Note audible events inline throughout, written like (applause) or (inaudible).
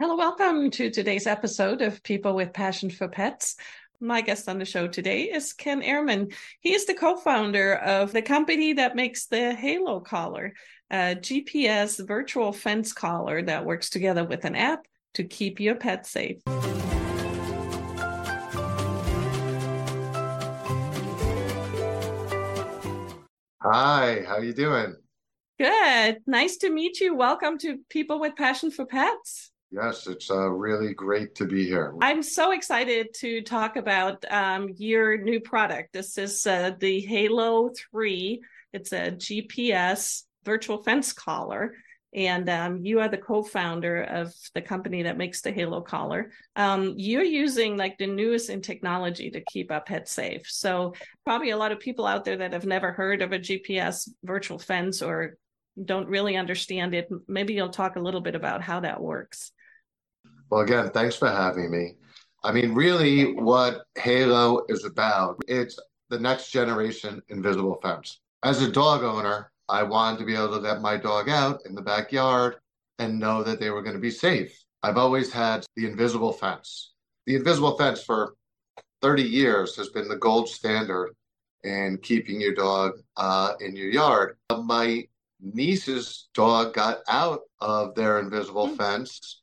Hello, welcome to today's episode of People with Passion for Pets. My guest on the show today is Ken Ehrman. He is the co founder of the company that makes the Halo collar, a GPS virtual fence collar that works together with an app to keep your pet safe. Hi, how are you doing? Good. Nice to meet you. Welcome to People with Passion for Pets. Yes, it's uh, really great to be here. I'm so excited to talk about um, your new product. This is uh, the Halo 3. It's a GPS virtual fence collar. And um, you are the co founder of the company that makes the Halo collar. Um, you're using like the newest in technology to keep our pets safe. So, probably a lot of people out there that have never heard of a GPS virtual fence or don't really understand it. Maybe you'll talk a little bit about how that works. Well, again, thanks for having me. I mean, really, what Halo is about, it's the next generation invisible fence. As a dog owner, I wanted to be able to let my dog out in the backyard and know that they were going to be safe. I've always had the invisible fence. The invisible fence for 30 years has been the gold standard in keeping your dog uh, in your yard. My niece's dog got out of their invisible mm-hmm. fence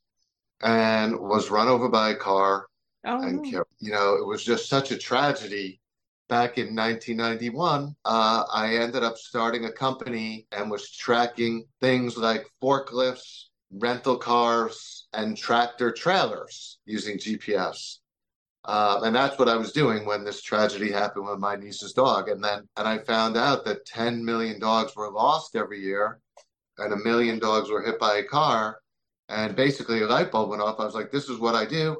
and was run over by a car oh. and killed. You know, it was just such a tragedy. Back in 1991, uh, I ended up starting a company and was tracking things like forklifts, rental cars, and tractor trailers using GPS. Uh, and that's what I was doing when this tragedy happened with my niece's dog. And then, and I found out that 10 million dogs were lost every year, and a million dogs were hit by a car. And basically, a light bulb went off. I was like, this is what I do.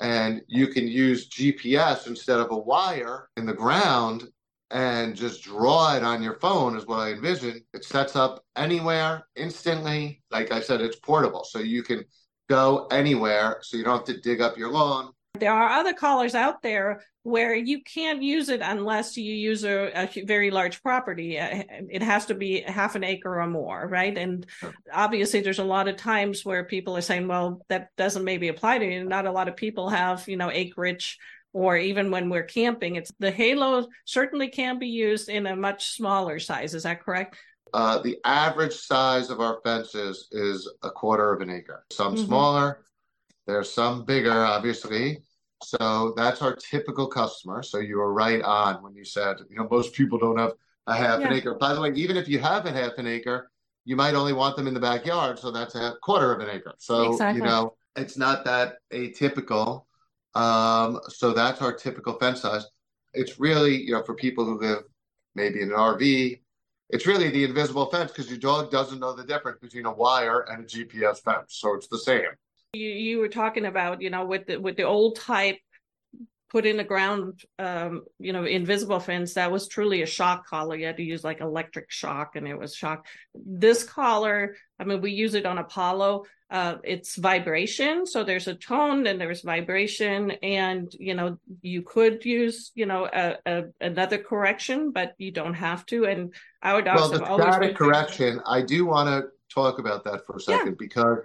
And you can use GPS instead of a wire in the ground and just draw it on your phone, is what I envision. It sets up anywhere instantly. Like I said, it's portable. So you can go anywhere. So you don't have to dig up your lawn. There are other collars out there where you can't use it unless you use a, a, very large property. Uh, it has to be half an acre or more, right? And obviously, there's a lot of times where people are saying, "Well, that doesn't maybe apply to you." Not a lot of people have, you know, acreage, or even when we're camping, it's the halo certainly can be used in a much smaller size. Is that correct? Uh, the average size of our fences is a quarter of an acre. Some mm-hmm. smaller, there's some bigger, obviously. So that's our typical customer. So you were right on when you said, you know, most people don't have a half yeah. an acre. By the way, even if you have a half an acre, you might only want them in the backyard. So that's a quarter of an acre. So, exactly. you know, it's not that atypical. Um, so that's our typical fence size. It's really, you know, for people who live maybe in an RV, it's really the invisible fence because your dog doesn't know the difference between a wire and a GPS fence. So it's the same. You, you were talking about, you know, with the with the old type put in the ground, um, you know, invisible fence, that was truly a shock collar. You had to use like electric shock and it was shock. This collar, I mean, we use it on Apollo. Uh, it's vibration. So there's a tone and there's vibration. And, you know, you could use, you know, a, a, another correction, but you don't have to. And I would also. Well, the static correction, I do want to talk about that for a second yeah. because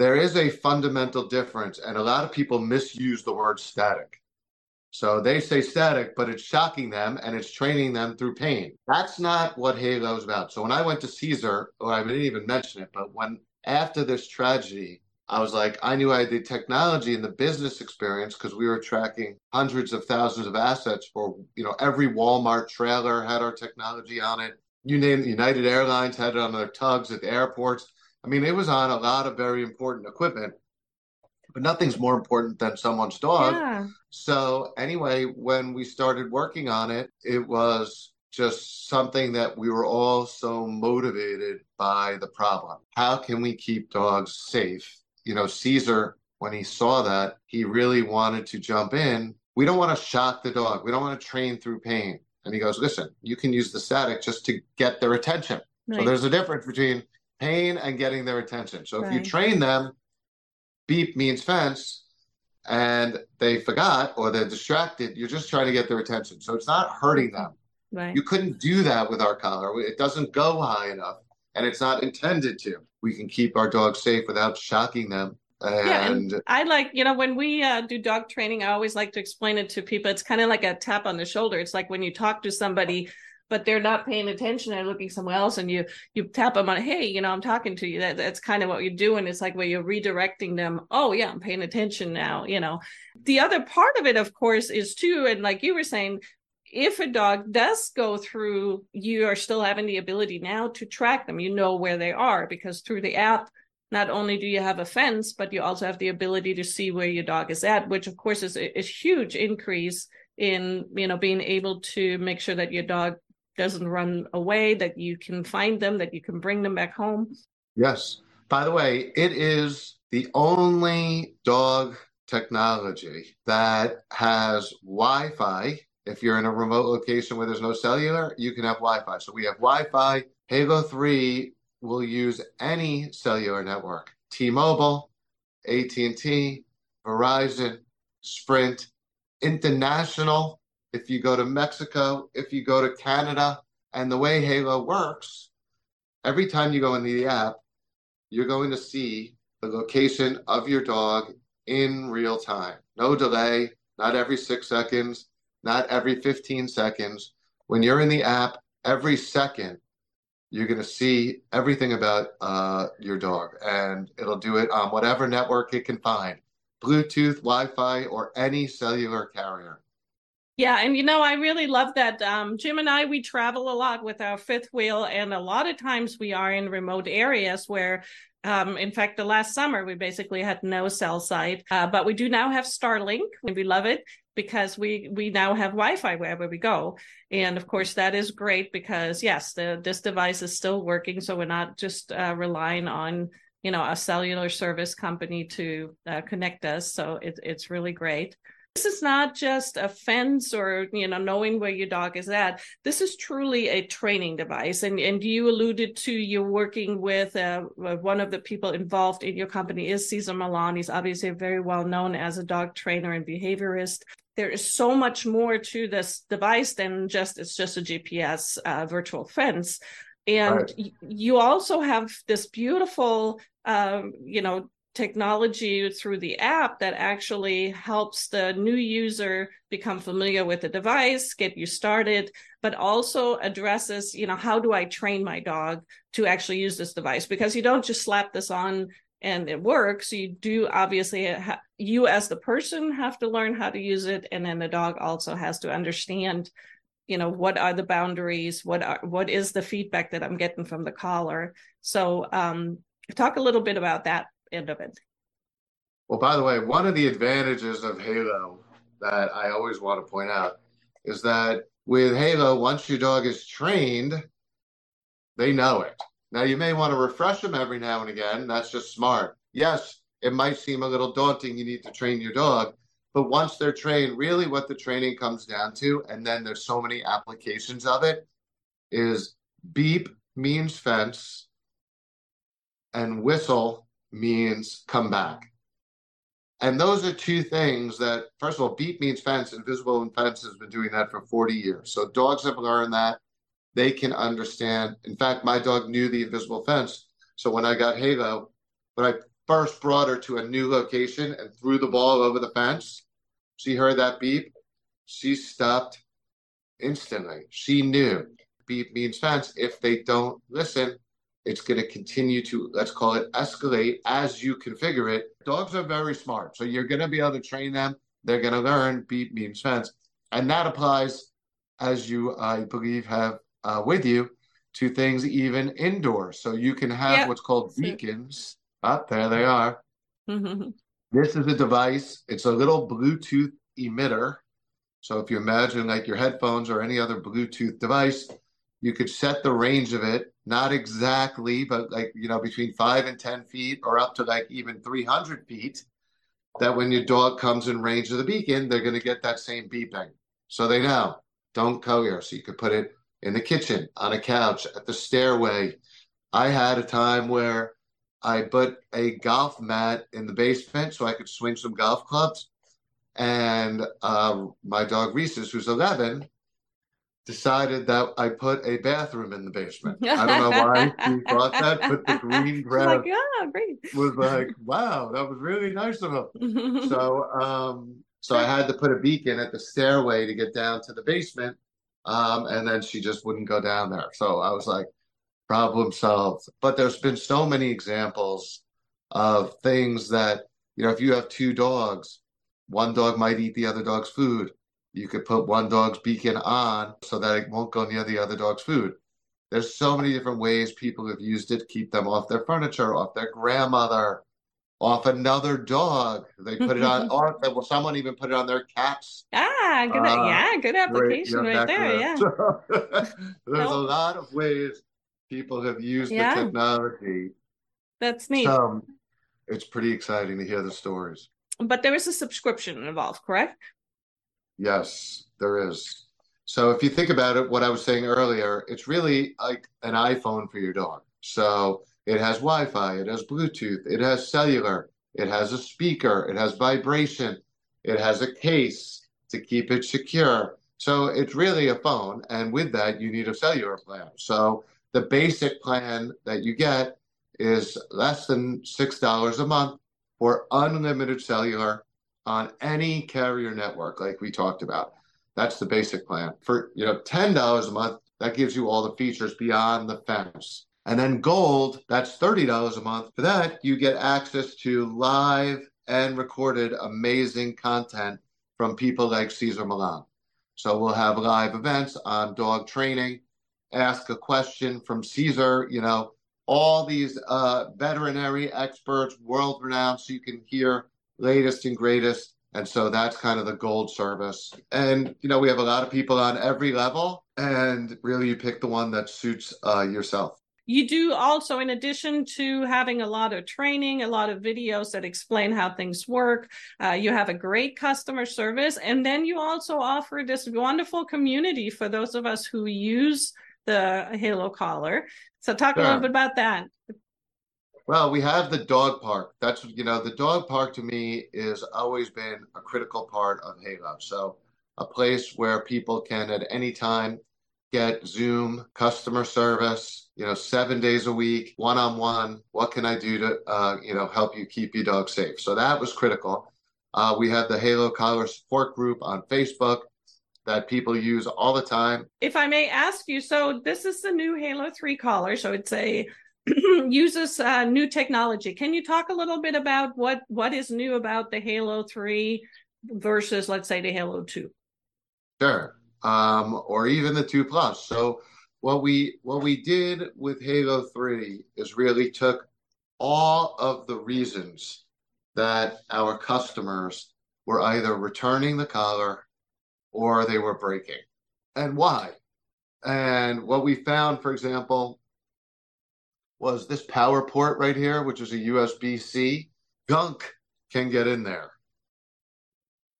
there is a fundamental difference, and a lot of people misuse the word static. So they say static, but it's shocking them and it's training them through pain. That's not what Halo is about. So when I went to Cesar, or I didn't even mention it, but when after this tragedy, I was like, I knew I had the technology and the business experience because we were tracking hundreds of thousands of assets for, you know, every Walmart trailer had our technology on it. You name it, United Airlines had it on their tugs at the airports. I mean, it was on a lot of very important equipment, but nothing's more important than someone's dog. Yeah. So, anyway, when we started working on it, it was just something that we were all so motivated by the problem. How can we keep dogs safe? You know, Cesar, when he saw that, he really wanted to jump in. We don't want to shock the dog, we don't want to train through pain. And he goes, Listen, you can use the static just to get their attention. Right. So, there's a difference between pain and getting their attention. So if you train them, beep means fence, and they forgot or they're distracted, you're just trying to get their attention. So it's not hurting them. Right. You couldn't do that with our collar. It doesn't go high enough, and it's not intended to. We can keep our dogs safe without shocking them. And, yeah, and I like, you know, when we uh, do dog training, I always like to explain it to people. It's kind of like a tap on the shoulder. It's like when you talk to somebody, but they're not paying attention, they're looking somewhere else, and you you tap them on, hey, you know, I'm talking to you. That, that's kind of what you're doing. It's like where you're redirecting them. Oh yeah, I'm paying attention now. You know, the other part of it, of course, is too, and like you were saying, if a dog does go through, you are still having the ability now to track them. You know where they are because through the app, not only do you have a fence, but you also have the ability to see where your dog is at, which of course is a, a huge increase in you know being able to make sure that your dog doesn't run away, that you can find them, that you can bring them back home. Yes. By the way, it is the only dog technology that has Wi Fi if you're in a remote location where there's no cellular, you can have Wi-Fi. So we have Wi-Fi. Halo 3 will use any cellular network. T-Mobile, AT&T, Verizon, Sprint, International. If you go to Mexico, if you go to Canada, and the way Halo works, every time you go into the app, you're going to see the location of your dog in real time. No delay, not every six seconds, not every 15 seconds. When you're in the app, every second, you're going to see everything about uh, your dog, and it'll do it on whatever network it can find Bluetooth, Wi Fi, or any cellular carrier. Yeah, and you know, I really love that. Um, Jim and I, we travel a lot with our fifth wheel, and a lot of times we are in remote areas where um, in fact, the last summer we basically had no cell site, uh, but we do now have Starlink, and we love it because we we now have Wi-Fi wherever we go, and of course that is great because yes, the this device is still working, so we're not just uh, relying on you know a cellular service company to uh, connect us. So it, it's really great. This is not just a fence or you know knowing where your dog is at. This is truly a training device, and and you alluded to you're working with uh, one of the people involved in your company is Cesar Millan. He's obviously very well known as a dog trainer and behaviorist. There is so much more to this device than just it's just a GPS uh, virtual fence and right. you also have this beautiful um, you know technology through the app that actually helps the new user become familiar with the device get you started but also addresses you know how do i train my dog to actually use this device? Because you don't just slap this on and it works. You do obviously ha- you as the person have to learn how to use it and then the dog also has to understand you know what are the boundaries what are what is the feedback that i'm getting from the collar so um talk a little bit about that end of it. Well, by the way, one of the advantages of Halo that I always want to point out is that with Halo, once your dog is trained, they know it. Now, you may want to refresh them every now and again. That's just smart. Yes, it might seem a little daunting. You need to train your dog. But once they're trained, really what the training comes down to, and then there's so many applications of it, is beep means fence and whistle means come back. And those are two things that, first of all, beep means fence. Invisible fence has been doing that for 40 years. So dogs have learned that. They can understand. In fact, my dog knew the invisible fence. So when I got Halo, when I first brought her to a new location and threw the ball over the fence, she heard that beep. She stopped instantly. She knew beep means fence. If they don't listen, it's going to continue to, let's call it escalate as you configure it. Dogs are very smart. So you're going to be able to train them. They're going to learn beep means fence. And that applies, as you, I believe, have uh, with you, to things even indoors. So you can have yep. what's called beacons. Up oh, there they are. Mm-hmm. This is a device. It's a little Bluetooth emitter. So if you imagine like your headphones or any other Bluetooth device, you could set the range of it not exactly but like you know between five and ten feet or up to like even 300 feet that when your dog comes in range of the beacon they're going to get that same beeping so they know. Don't go here. So you could put it in the kitchen on a couch at the stairway. I had a time where i put a golf mat in the basement so i could swing some golf clubs. And uh, my dog Reese's, who's 11, decided that I put a bathroom in the basement. (laughs) I don't know why she thought that, but the (laughs) green grass like, great. was (laughs) like, wow, that was really nice of him. so, um, so I had to put a beacon at the stairway to get down to the basement, um, and then she just wouldn't go down there. So I was like, problem solved. But there's been so many examples of things that you know, if you have two dogs, one dog might eat the other dog's food you could put one dog's beacon on so that it won't go near the other dog's food. There's so many different ways people have used it to keep them off their furniture, off their grandmother, off another dog. They put it on, (laughs) or well, someone even put it on their cats. Ah, good, uh, yeah, good application right, right there. Yeah. So, (laughs) there's nope. a lot of ways people have used yeah. the technology. That's neat. So, it's pretty exciting to hear the stories. But there is a subscription involved, correct? Yes, there is. So if you think about it, what I was saying earlier, it's really like an iPhone for your dog. So it has Wi-Fi, it has Bluetooth, it has cellular, it has a speaker, it has vibration, it has a case to keep it secure. So it's really a phone, and with that, you need a cellular plan. So the basic plan that you get is less than six dollars a month for unlimited cellular on any carrier network, like we talked about. That's the basic plan. For you know, ten dollars a month, that gives you all the features beyond the fence. And then gold, that's thirty dollars a month. For that, you get access to live and recorded amazing content from people like Cesar Millan. So we'll have live events on dog training, ask a question from Cesar, you know, all these uh, veterinary experts, world renowned, so you can hear latest and greatest. And so that's kind of the gold service. And, you know, we have a lot of people on every level, and really you pick the one that suits uh, yourself. You do also, in addition to having a lot of training, a lot of videos that explain how things work, uh, you have a great customer service. And then you also offer this wonderful community for those of us who use the Halo collar. So, talk sure. a little bit about that. Well, we have the dog park. That's you know the dog park to me is always been a critical part of Halo. So a place where people can at any time get Zoom customer service, you know, seven days a week, one on one. What can I do to, uh, you know, help you keep your dog safe? So that was critical. Uh, we have the Halo Collar Support Group on Facebook that people use all the time. If I may ask you, so this is the new Halo 3 collar. So it's a (clears throat) uses uh, new technology. Can you talk a little bit about what what is new about the Halo Three versus, let's say, the Halo Two? Sure, um, or even the Two Plus. So what we what we did with Halo Three is really took all of the reasons that our customers were either returning the color or they were breaking, and why. And what we found, for example, was this power port right here, which is a USB-C. Gunk can get in there.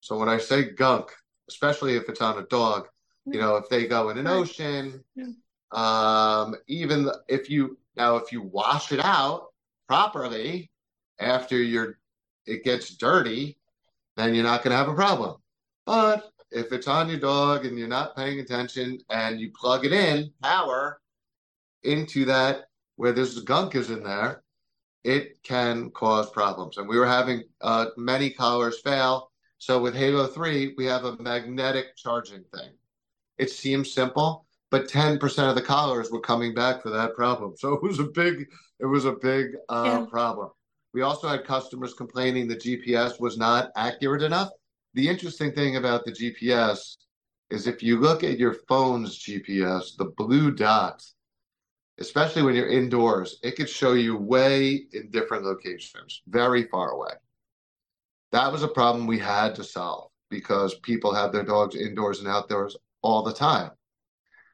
So when I say gunk, especially if it's on a dog, you know, if they go in an ocean, um, even if you now if you wash it out properly after you're it gets dirty, then you're not going to have a problem. But if it's on your dog and you're not paying attention and you plug it in power into that where this gunk is in there, it can cause problems. And we were having uh, many collars fail. So with Halo 3, we have a magnetic charging thing. It seems simple, but 10% of the collars were coming back for that problem. So (laughs) it was a big, it was a big uh, yeah. problem. We also had customers complaining the GPS was not accurate enough. The interesting thing about the GPS is if you look at your phone's GPS, the blue dot especially when you're indoors, it could show you way in different locations, very far away. That was a problem we had to solve because people have their dogs indoors and outdoors all the time.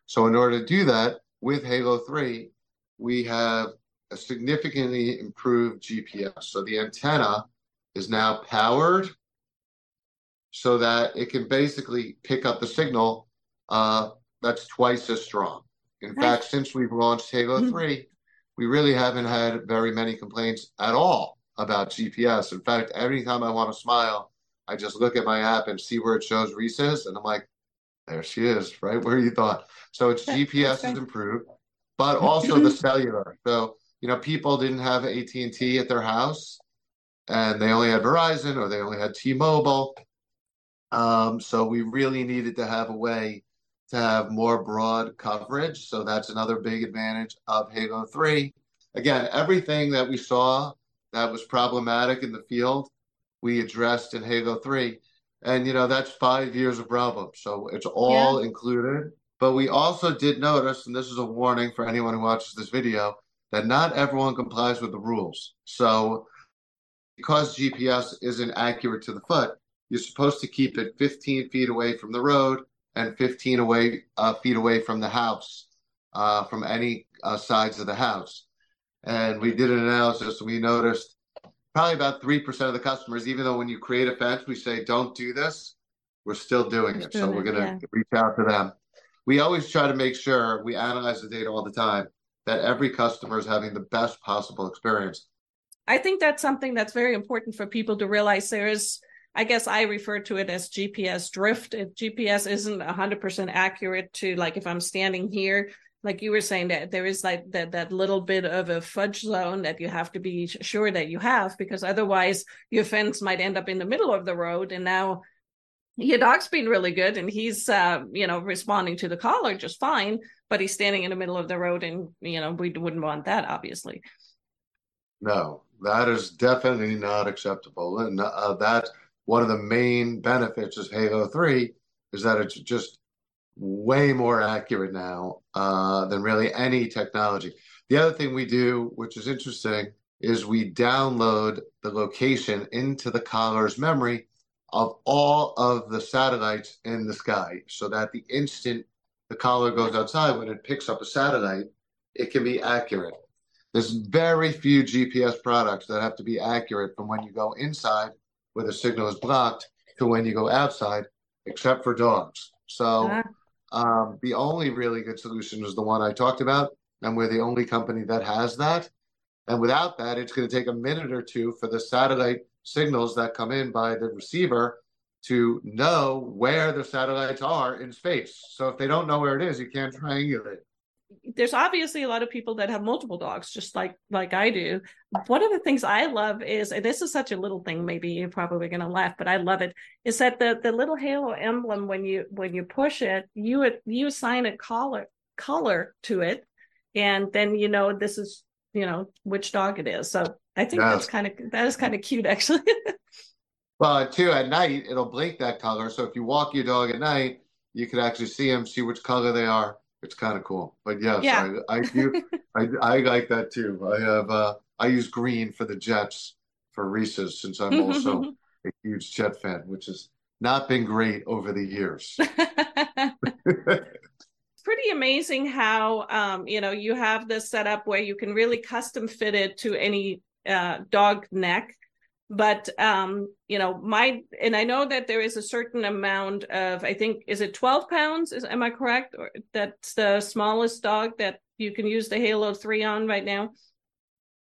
So, in order to do that with Halo 3, we have a significantly improved GPS. So, the antenna is now powered so that it can basically pick up the signal uh, that's twice as strong. In right. fact, since we've launched Halo mm-hmm. 3, we really haven't had very many complaints at all about GPS. In fact, every time I want to smile, I just look at my app and see where it shows Reese's, and I'm like, There she is, right where you thought. So its GPS is improved, but also the (laughs) cellular. So you know, people didn't have AT and T at their house, and they only had Verizon or they only had T-Mobile. Um, so we really needed to have a way to have more broad coverage. So that's another big advantage of Halo 3. Again, everything that we saw that was problematic in the field, we addressed in Halo 3. And, you know, that's five years of problems. So it's all yeah. included. But we also did notice, and this is a warning for anyone who watches this video, that not everyone complies with the rules. So because GPS isn't accurate to the foot, you're supposed to keep it 15 feet away from the road and 15 away uh, feet away from the house, uh, from any uh, sides of the house. And we did an analysis. We noticed probably about three percent of the customers, even though when you create a fence, we say don't do this, we're still doing it. So we're going to yeah. reach out to them. We always try to make sure we analyze the data all the time that every customer is having the best possible experience. I think that's something that's very important for people to realize. There is I guess I refer to it as GPS drift. If GPS isn't 100% accurate to like if I'm standing here, like you were saying that there is like that that little bit of a fudge zone that you have to be sure that you have because otherwise your fence might end up in the middle of the road and now your dog's been really good and he's uh, you know responding to the collar just fine but he's standing in the middle of the road and you know we wouldn't want that obviously no that is definitely not acceptable and uh, that one of the main benefits of Halo 3 is that it's just way more accurate now uh, than really any technology. The other thing we do, which is interesting, is we download the location into the collar's memory of all of the satellites in the sky so that the instant the collar goes outside, when it picks up a satellite, it can be accurate. There's very few GPS products that have to be accurate from when you go inside where the signal is blocked to when you go outside, except for dogs. So uh-huh. um, the only really good solution is the one I talked about, and we're the only company that has that. And without that, it's going to take a minute or two for the satellite signals that come in by the receiver to know where the satellites are in space. So if they don't know where it is, you can't triangulate there's obviously a lot of people that have multiple dogs just like like i do. One of the things i love is and this is such a little thing maybe you're probably going to laugh but i love it is that the the little halo emblem when you when you push it you you assign a color color to it and then you know this is you know which dog it is. So i think yes. that's kind of that is kind of cute actually. (laughs) Well too at night it'll blink that color so if you walk your dog at night you can actually see them see which color they are it's kind of cool. But yes, yeah. I, I do. (laughs) I, I like that too. I have. Uh, I use green for the Jets for Reese's since I'm also (laughs) a huge Jet fan, which has not been great over the years. (laughs) pretty amazing how um, you know you have this setup where you can really custom fit it to any uh, dog neck but um you know my and i know that there is a certain amount of i think is it 12 pounds? Is am i correct? Or that's the smallest dog that you can use the halo 3 on right now?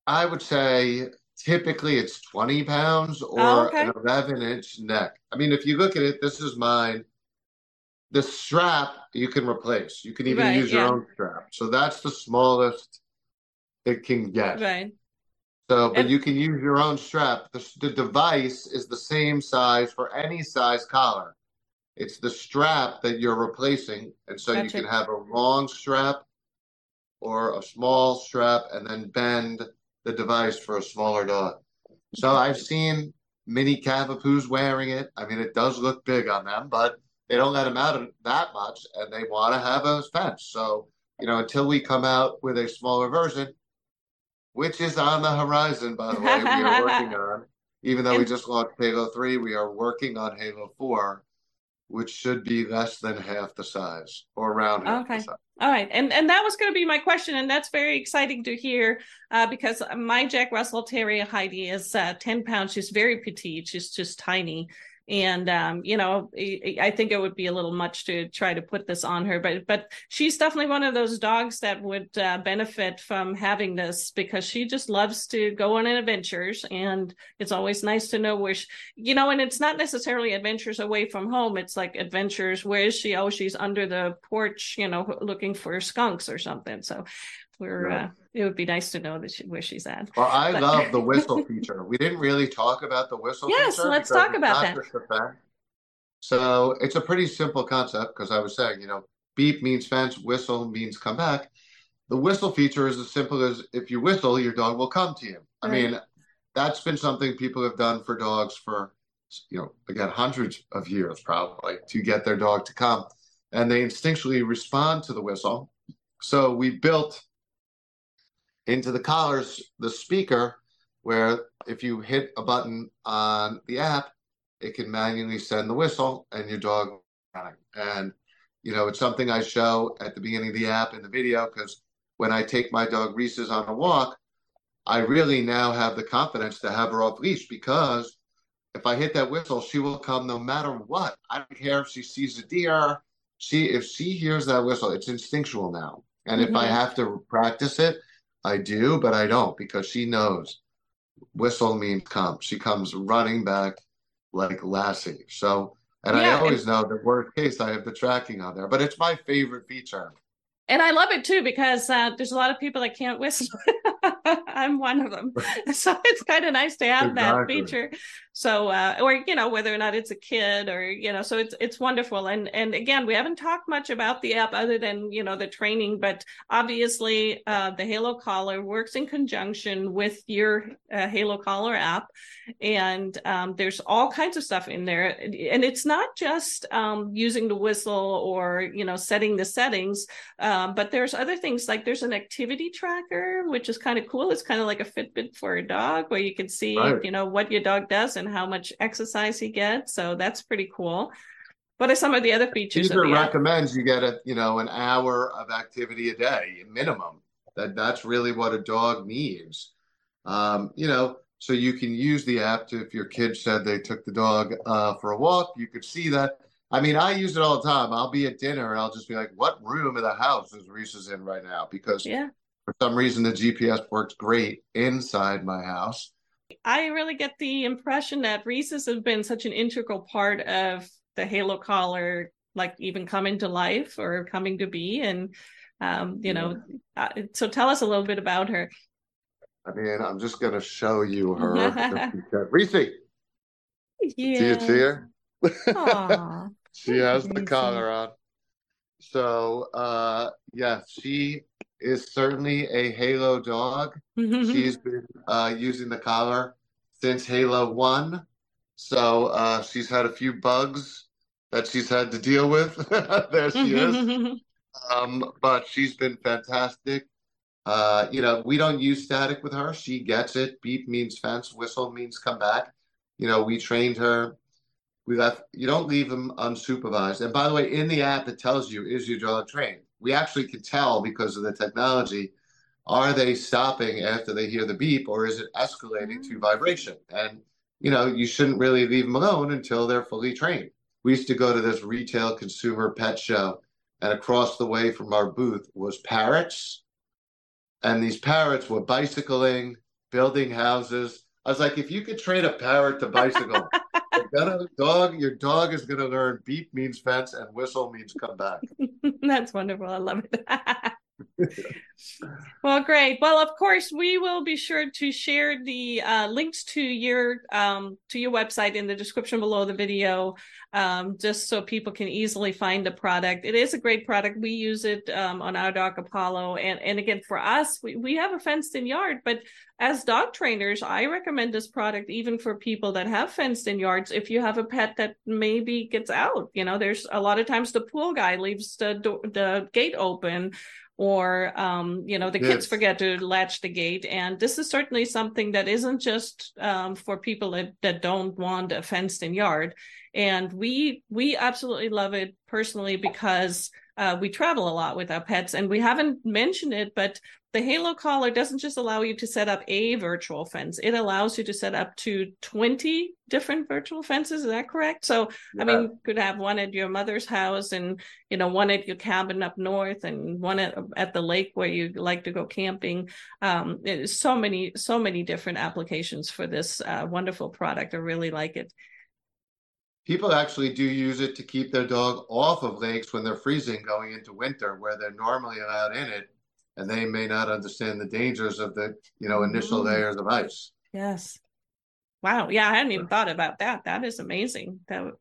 I would say typically it's 20 pounds or oh, okay. an 11 inch neck. I mean if you look at it this is mine. The strap you can replace. You can even right, use your own strap. So that's the smallest it can get. Right so, but and, you can use your own strap. The, the device is the same size for any size collar. It's the strap that you're replacing. And so gotcha. you can have a long strap or a small strap and then bend the device for a smaller dog. So I've seen mini Cavapoos wearing it. I mean, it does look big on them, but they don't let them out that much and they want to have a fence. So, you know, until we come out with a smaller version, which is on the horizon, by the way, we are working (laughs) on. Even though we just launched Halo 3, we are working on Halo 4, which should be less than half the size or around half okay. the size. All right. And and that was going to be my question. And that's very exciting to hear uh, because my Jack Russell Terrier Heidi is uh, 10 pounds. She's very petite. She's just tiny. And um, you know i think it would be a little much to try to put this on her but but she's definitely one of those dogs that would uh, benefit from having this because she just loves to go on adventures and it's always nice to know where she, you know and it's not necessarily adventures away from home. It's like adventures where is she? Oh she's under the porch you know looking for skunks or something. So we're uh, it would be nice to know that she, where she's at. Well, I but... love the (laughs) whistle feature. We didn't really talk about the whistle. Yes, let's talk about that. So it's a pretty simple concept because I was saying, you know, beep means fence, whistle means come back. The whistle feature is as simple as if you whistle, your dog will come to you. Right. I mean, that's been something people have done for dogs for, you know, again, hundreds of years probably to get their dog to come. And they instinctually respond to the whistle. So we built into the collars the speaker where if you hit a button on the app, it can manually send the whistle and your dog and you know it's something I show at the beginning of the app in the video because when I take my dog Reese's on a walk, I really now have the confidence to have her off leash because if I hit that whistle, she will come no matter what. I don't care if she sees a deer. She if she hears that whistle, it's instinctual now. And mm-hmm. if I mm-hmm. have to practice it, I do, but I don't because she knows whistle means come. She comes running back like Lassie. So, and yeah, I always know the worst case I have the tracking on there, but it's my favorite feature. And I love it too because uh, there's a lot of people that can't whistle. (laughs) I'm one of them. (laughs) So it's kind of nice to have exactly. that feature. So uh, or you know whether or not it's a kid or you know so it's it's wonderful. And and again we haven't talked much about the app other than you know the training but obviously uh, the Halo Collar works in conjunction with your uh, Halo Collar app. And um, there's all kinds of stuff in there. And it's not just um, using the whistle or you know setting the settings um, but there's other things like there's an activity tracker which is kind of cool. It's kind of like a Fitbit for a dog where you can see right. you know what your dog does and and how much exercise he gets. So that's pretty cool. What are some of the other features? Cesar recommends you get a you know an hour of activity a day minimum. That that's really what a dog needs. Um, you know, so you can use the app to if your kid said they took the dog uh, for a walk, you could see that. I mean, I use it all the time. I'll be at dinner and I'll just be like, "What room of the house is Reese's in right now?" Because yeah. for some reason the GPS works great inside my house. I really get the impression that Reese's have been such an integral part of the Halo collar, like even coming to life or coming to be. And, um, you know, uh, so tell us a little bit about her. I mean, I'm just going to show you her. (laughs) Reese. Yeah. See you here? she has the collar on. So, uh, yeah, she is certainly a Halo dog. she's been uh, using the collar since Halo 1. So uh, she's had a few bugs that she's had to deal with. (laughs) there she is. Um, but she's been fantastic. Uh, you know, we don't use static with her. She gets it. Beep means fence, whistle means come back. You know, we trained her. We left, you don't leave them unsupervised. And by the way, in the app, it tells you, is your dog trained? We actually can tell because of the technology are they stopping after they hear the beep or is it escalating to mm-hmm. vibration? And you know you shouldn't really leave them alone until they're fully trained. We used to go to this retail consumer pet show and across the way from our booth was parrots and these parrots were bicycling building houses i was like if you could train a parrot to bicycle gonna (laughs) dog. Your dog is gonna learn beep means fence and whistle means come back. (laughs) That's wonderful. I love it. (laughs) well, great. Well, of course, we will be sure to share the uh, links to your um, to your website in the description below the video, um, just so people can easily find the product. It is a great product. We use it um, on our dog Apollo, and and again for us, we we have a fenced in yard, but as dog trainers, I recommend this product even for people that have fenced in yards. If you have a pet that maybe gets out, you know, there's a lot of times the pool guy leaves the door, the gate open or um, you know the yes. kids forget to latch the gate and this is certainly something that isn't just um, for people that, that don't want a fenced in yard and we we absolutely love it personally because uh, we travel a lot with our pets, and we haven't mentioned it, but the Halo collar doesn't just allow you to set up a virtual fence; it allows you to set up to twenty different virtual fences. Is that correct? So, yeah. I mean, you could have one at your mother's house, and you know, one at your cabin up north, and one at, at the lake where you like to go camping. Um, so many, so many different applications for this uh, wonderful product. I really like it people actually do use it to keep their dog off of lakes when they're freezing going into winter where they're normally allowed in it and they may not understand the dangers of the you know initial mm-hmm. layers of ice. Yes. Wow. Yeah i hadn't even thought about that. That is amazing. That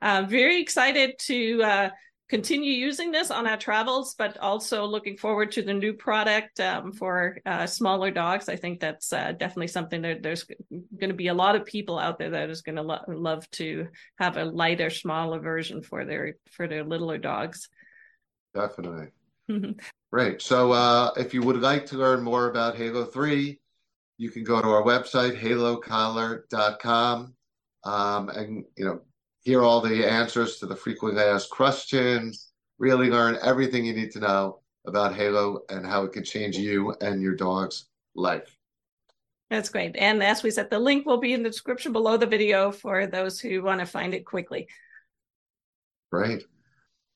uh, very excited to uh, continue using this on our travels, but also looking forward to the new product um, for uh, smaller dogs. I think that's uh, definitely something that there's going to be a lot of people out there that is going to lo- love to have a lighter, smaller version for their for their littler dogs. Definitely. Great. So, uh, if you would like to learn more about Halo Three, you can go to our website halocollar.com um, and you know hear all the answers to the frequently asked questions, really learn everything you need to know about Halo and how it can change you and your dog's life. That's great. And as we said, the link will be in the description below the video for those who want to find it quickly. Great.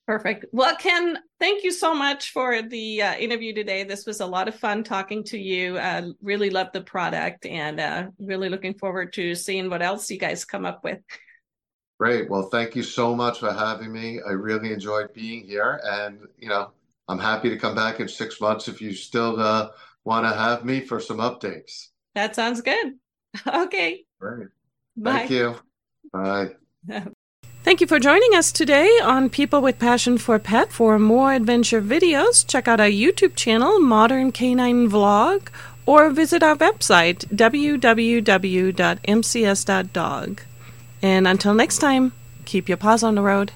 Perfect. Well, Ken, thank you so much for the uh, interview today. This was a lot of fun talking to you. Uh, really love the product and uh, really looking forward to seeing what else you guys come up with. Great. Well, thank you so much for having me. I really enjoyed being here. And, you know, I'm happy to come back in six months if you still uh, want to have me for some updates. That sounds good. (laughs) Okay. Great. Bye. Thank you. Bye. (laughs) Thank you for joining us today on People with Passion for Pet. For more adventure videos, check out our YouTube channel, Modern Canine Vlog, or visit our website, www.mcs.dog. And until next time, keep your paws on the road.